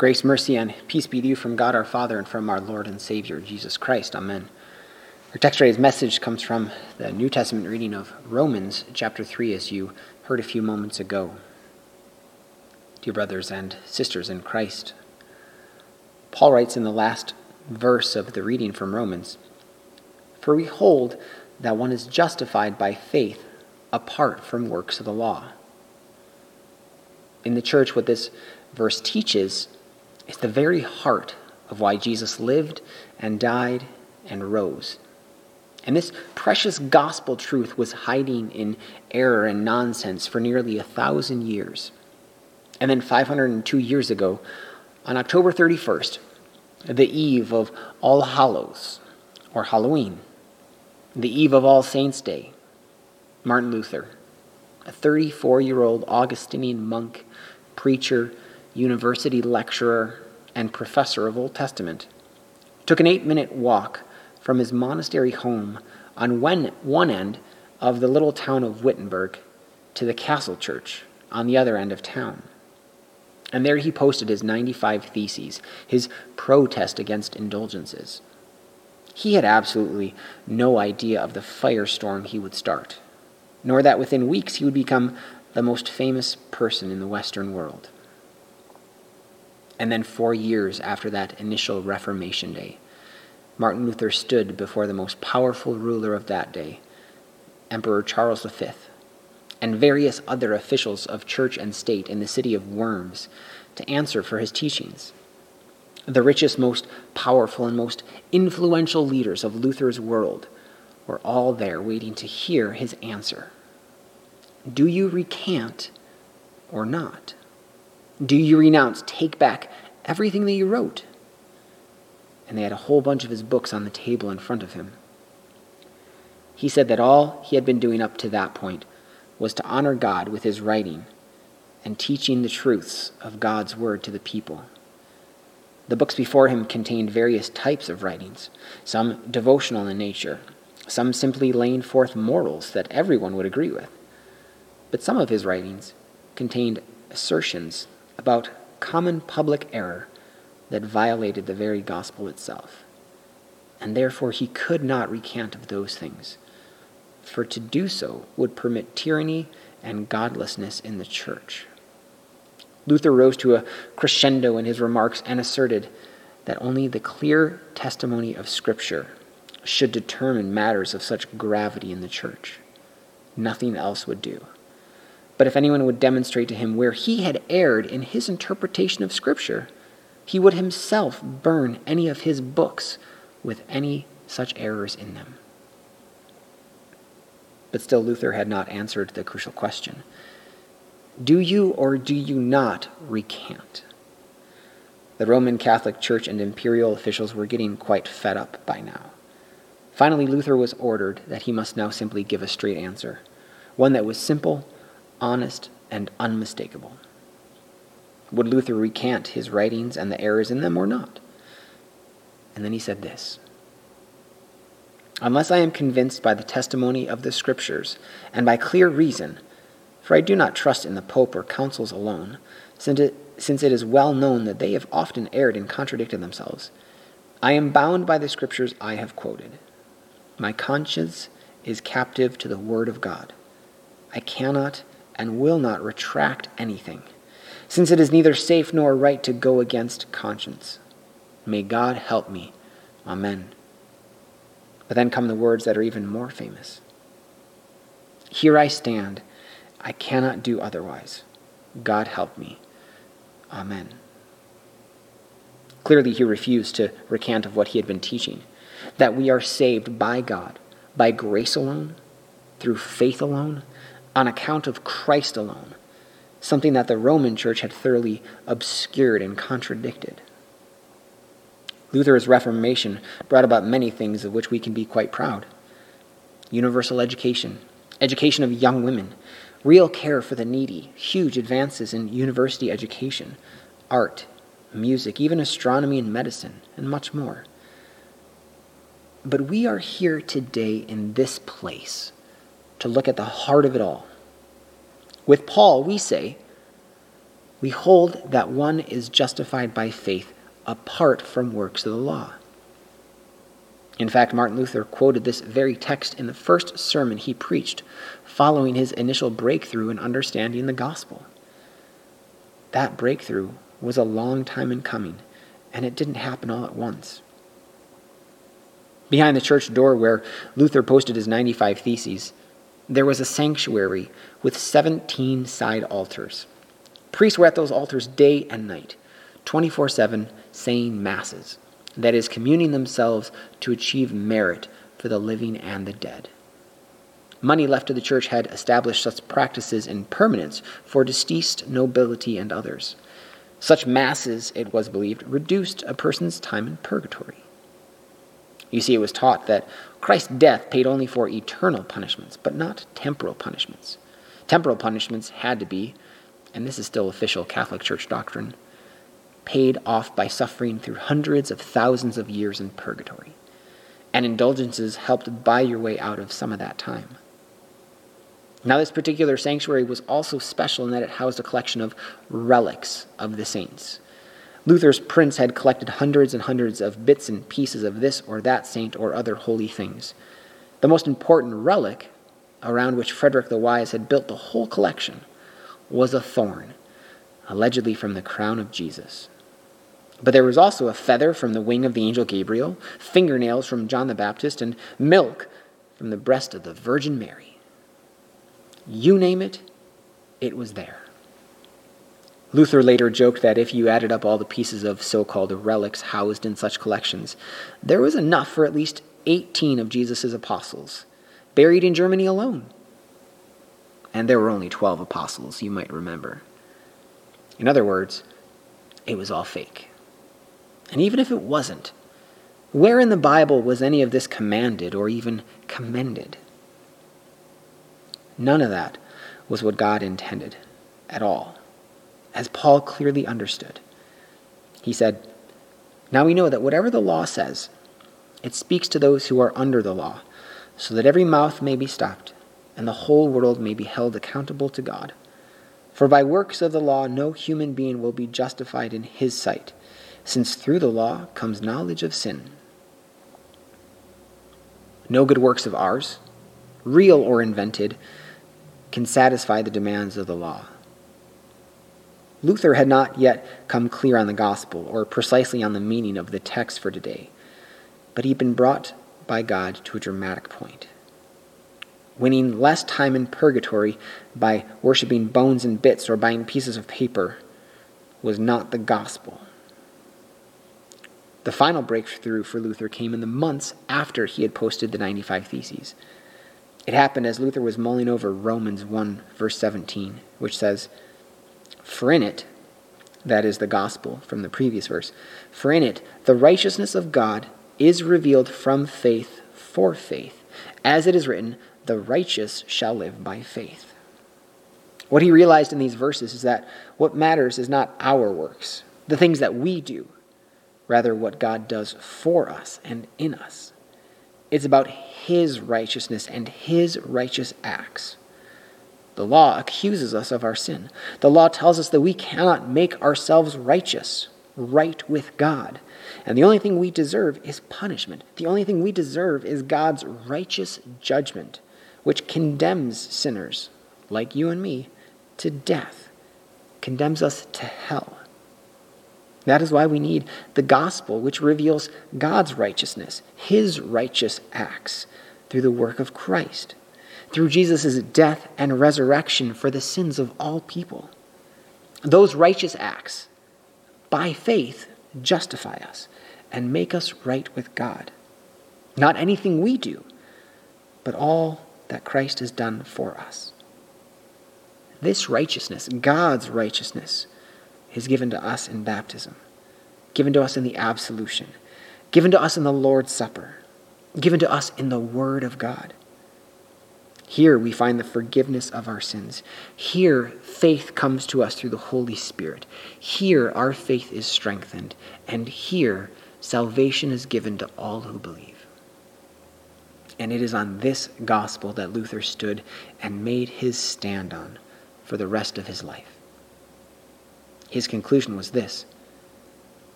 Grace, mercy, and peace be to you from God our Father and from our Lord and Savior, Jesus Christ. Amen. Our text today's message comes from the New Testament reading of Romans chapter 3, as you heard a few moments ago. Dear brothers and sisters in Christ, Paul writes in the last verse of the reading from Romans For we hold that one is justified by faith apart from works of the law. In the church, what this verse teaches is the very heart of why Jesus lived and died and rose. And this precious gospel truth was hiding in error and nonsense for nearly a thousand years. And then 502 years ago, on October 31st, the eve of All Hallows, or Halloween, the eve of All Saints' Day, Martin Luther, a 34 year old Augustinian monk, preacher, university lecturer, and professor of Old Testament, took an eight minute walk from his monastery home on one end of the little town of Wittenberg to the castle church on the other end of town. And there he posted his 95 Theses, his protest against indulgences. He had absolutely no idea of the firestorm he would start, nor that within weeks he would become the most famous person in the Western world. And then, four years after that initial Reformation Day, Martin Luther stood before the most powerful ruler of that day, Emperor Charles V, and various other officials of church and state in the city of Worms to answer for his teachings. The richest, most powerful, and most influential leaders of Luther's world were all there waiting to hear his answer. Do you recant or not? Do you renounce, take back everything that you wrote? And they had a whole bunch of his books on the table in front of him. He said that all he had been doing up to that point was to honor God with his writing and teaching the truths of God's word to the people. The books before him contained various types of writings, some devotional in nature, some simply laying forth morals that everyone would agree with. But some of his writings contained assertions about common public error that violated the very gospel itself. And therefore he could not recant of those things, for to do so would permit tyranny and godlessness in the church. Luther rose to a crescendo in his remarks and asserted that only the clear testimony of Scripture should determine matters of such gravity in the church. Nothing else would do. But if anyone would demonstrate to him where he had erred in his interpretation of Scripture, he would himself burn any of his books with any such errors in them. But still, Luther had not answered the crucial question Do you or do you not recant? The Roman Catholic Church and imperial officials were getting quite fed up by now. Finally, Luther was ordered that he must now simply give a straight answer, one that was simple honest, and unmistakable. Would Luther recant his writings and the errors in them or not? And then he said this Unless I am convinced by the testimony of the Scriptures and by clear reason, for I do not trust in the Pope or councils alone, since it, since it is well known that they have often erred and contradicted themselves, I am bound by the Scriptures I have quoted. My conscience is captive to the Word of God. I cannot and will not retract anything, since it is neither safe nor right to go against conscience. May God help me. Amen. But then come the words that are even more famous Here I stand. I cannot do otherwise. God help me. Amen. Clearly, he refused to recant of what he had been teaching that we are saved by God, by grace alone, through faith alone, on account of Christ alone, something that the Roman church had thoroughly obscured and contradicted. Luther's Reformation brought about many things of which we can be quite proud universal education, education of young women, real care for the needy, huge advances in university education, art, music, even astronomy and medicine, and much more. But we are here today in this place to look at the heart of it all. With Paul, we say, We hold that one is justified by faith apart from works of the law. In fact, Martin Luther quoted this very text in the first sermon he preached following his initial breakthrough in understanding the gospel. That breakthrough was a long time in coming, and it didn't happen all at once. Behind the church door where Luther posted his 95 Theses, there was a sanctuary with 17 side altars. Priests were at those altars day and night, 24 7, saying masses, that is, communing themselves to achieve merit for the living and the dead. Money left to the church had established such practices in permanence for deceased nobility and others. Such masses, it was believed, reduced a person's time in purgatory. You see, it was taught that Christ's death paid only for eternal punishments, but not temporal punishments. Temporal punishments had to be, and this is still official Catholic Church doctrine, paid off by suffering through hundreds of thousands of years in purgatory. And indulgences helped buy your way out of some of that time. Now, this particular sanctuary was also special in that it housed a collection of relics of the saints. Luther's prince had collected hundreds and hundreds of bits and pieces of this or that saint or other holy things. The most important relic, around which Frederick the Wise had built the whole collection, was a thorn, allegedly from the crown of Jesus. But there was also a feather from the wing of the angel Gabriel, fingernails from John the Baptist, and milk from the breast of the Virgin Mary. You name it, it was there. Luther later joked that if you added up all the pieces of so called relics housed in such collections, there was enough for at least 18 of Jesus' apostles, buried in Germany alone. And there were only 12 apostles, you might remember. In other words, it was all fake. And even if it wasn't, where in the Bible was any of this commanded or even commended? None of that was what God intended at all as Paul clearly understood. He said, Now we know that whatever the law says, it speaks to those who are under the law, so that every mouth may be stopped, and the whole world may be held accountable to God. For by works of the law no human being will be justified in his sight, since through the law comes knowledge of sin. No good works of ours, real or invented, can satisfy the demands of the law. Luther had not yet come clear on the gospel or precisely on the meaning of the text for today, but he'd been brought by God to a dramatic point. Winning less time in purgatory by worshiping bones and bits or buying pieces of paper was not the gospel. The final breakthrough for Luther came in the months after he had posted the 95 Theses. It happened as Luther was mulling over Romans 1, verse 17, which says, for in it, that is the gospel from the previous verse, for in it the righteousness of God is revealed from faith for faith. As it is written, the righteous shall live by faith. What he realized in these verses is that what matters is not our works, the things that we do, rather, what God does for us and in us. It's about his righteousness and his righteous acts. The law accuses us of our sin. The law tells us that we cannot make ourselves righteous, right with God. And the only thing we deserve is punishment. The only thing we deserve is God's righteous judgment, which condemns sinners, like you and me, to death, condemns us to hell. That is why we need the gospel, which reveals God's righteousness, his righteous acts, through the work of Christ through Jesus' death and resurrection for the sins of all people. Those righteous acts, by faith, justify us and make us right with God. Not anything we do, but all that Christ has done for us. This righteousness, God's righteousness, is given to us in baptism, given to us in the absolution, given to us in the Lord's Supper, given to us in the Word of God. Here we find the forgiveness of our sins. Here faith comes to us through the Holy Spirit. Here our faith is strengthened. And here salvation is given to all who believe. And it is on this gospel that Luther stood and made his stand on for the rest of his life. His conclusion was this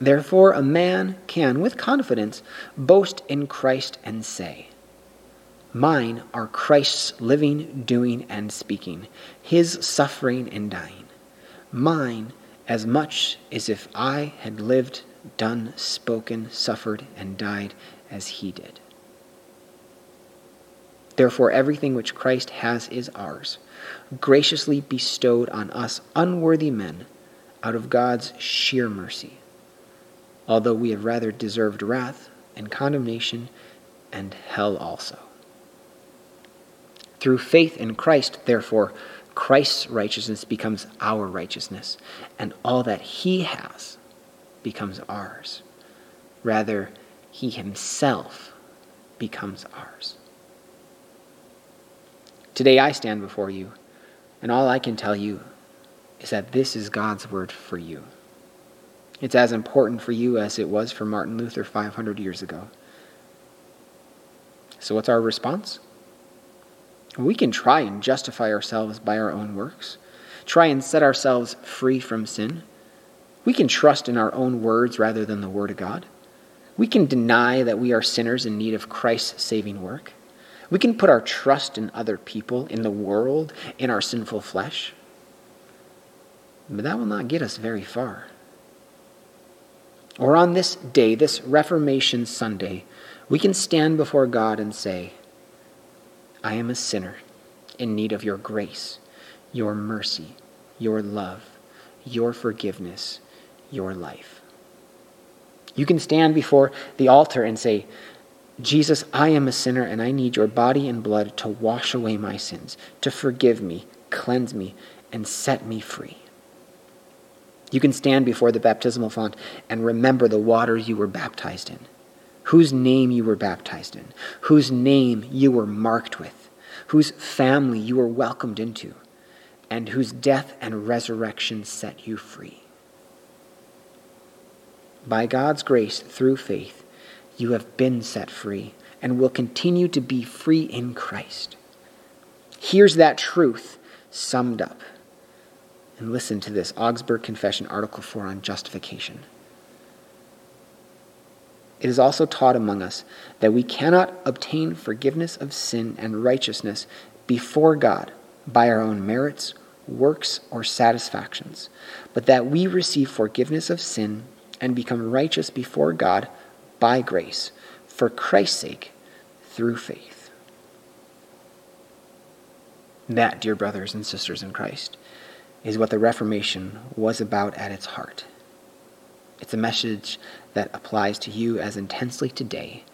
Therefore, a man can, with confidence, boast in Christ and say, Mine are Christ's living, doing, and speaking, his suffering and dying. Mine as much as if I had lived, done, spoken, suffered, and died as he did. Therefore, everything which Christ has is ours, graciously bestowed on us unworthy men out of God's sheer mercy, although we have rather deserved wrath and condemnation and hell also. Through faith in Christ, therefore, Christ's righteousness becomes our righteousness, and all that he has becomes ours. Rather, he himself becomes ours. Today I stand before you, and all I can tell you is that this is God's word for you. It's as important for you as it was for Martin Luther 500 years ago. So, what's our response? We can try and justify ourselves by our own works, try and set ourselves free from sin. We can trust in our own words rather than the Word of God. We can deny that we are sinners in need of Christ's saving work. We can put our trust in other people, in the world, in our sinful flesh. But that will not get us very far. Or on this day, this Reformation Sunday, we can stand before God and say, I am a sinner in need of your grace, your mercy, your love, your forgiveness, your life. You can stand before the altar and say, Jesus, I am a sinner and I need your body and blood to wash away my sins, to forgive me, cleanse me, and set me free. You can stand before the baptismal font and remember the water you were baptized in whose name you were baptized in, whose name you were marked with, whose family you were welcomed into, and whose death and resurrection set you free. By God's grace, through faith, you have been set free and will continue to be free in Christ. Here's that truth summed up. And listen to this Augsburg Confession, Article 4 on justification. It is also taught among us that we cannot obtain forgiveness of sin and righteousness before God by our own merits, works, or satisfactions, but that we receive forgiveness of sin and become righteous before God by grace, for Christ's sake, through faith. That, dear brothers and sisters in Christ, is what the Reformation was about at its heart. It's a message that applies to you as intensely today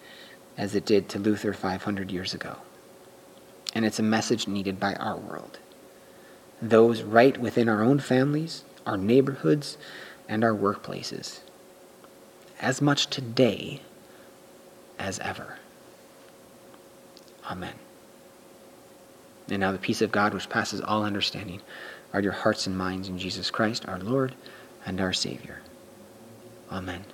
as it did to Luther 500 years ago. And it's a message needed by our world. Those right within our own families, our neighborhoods, and our workplaces. As much today as ever. Amen. And now the peace of God, which passes all understanding, guard your hearts and minds in Jesus Christ, our Lord and our Savior. Amen.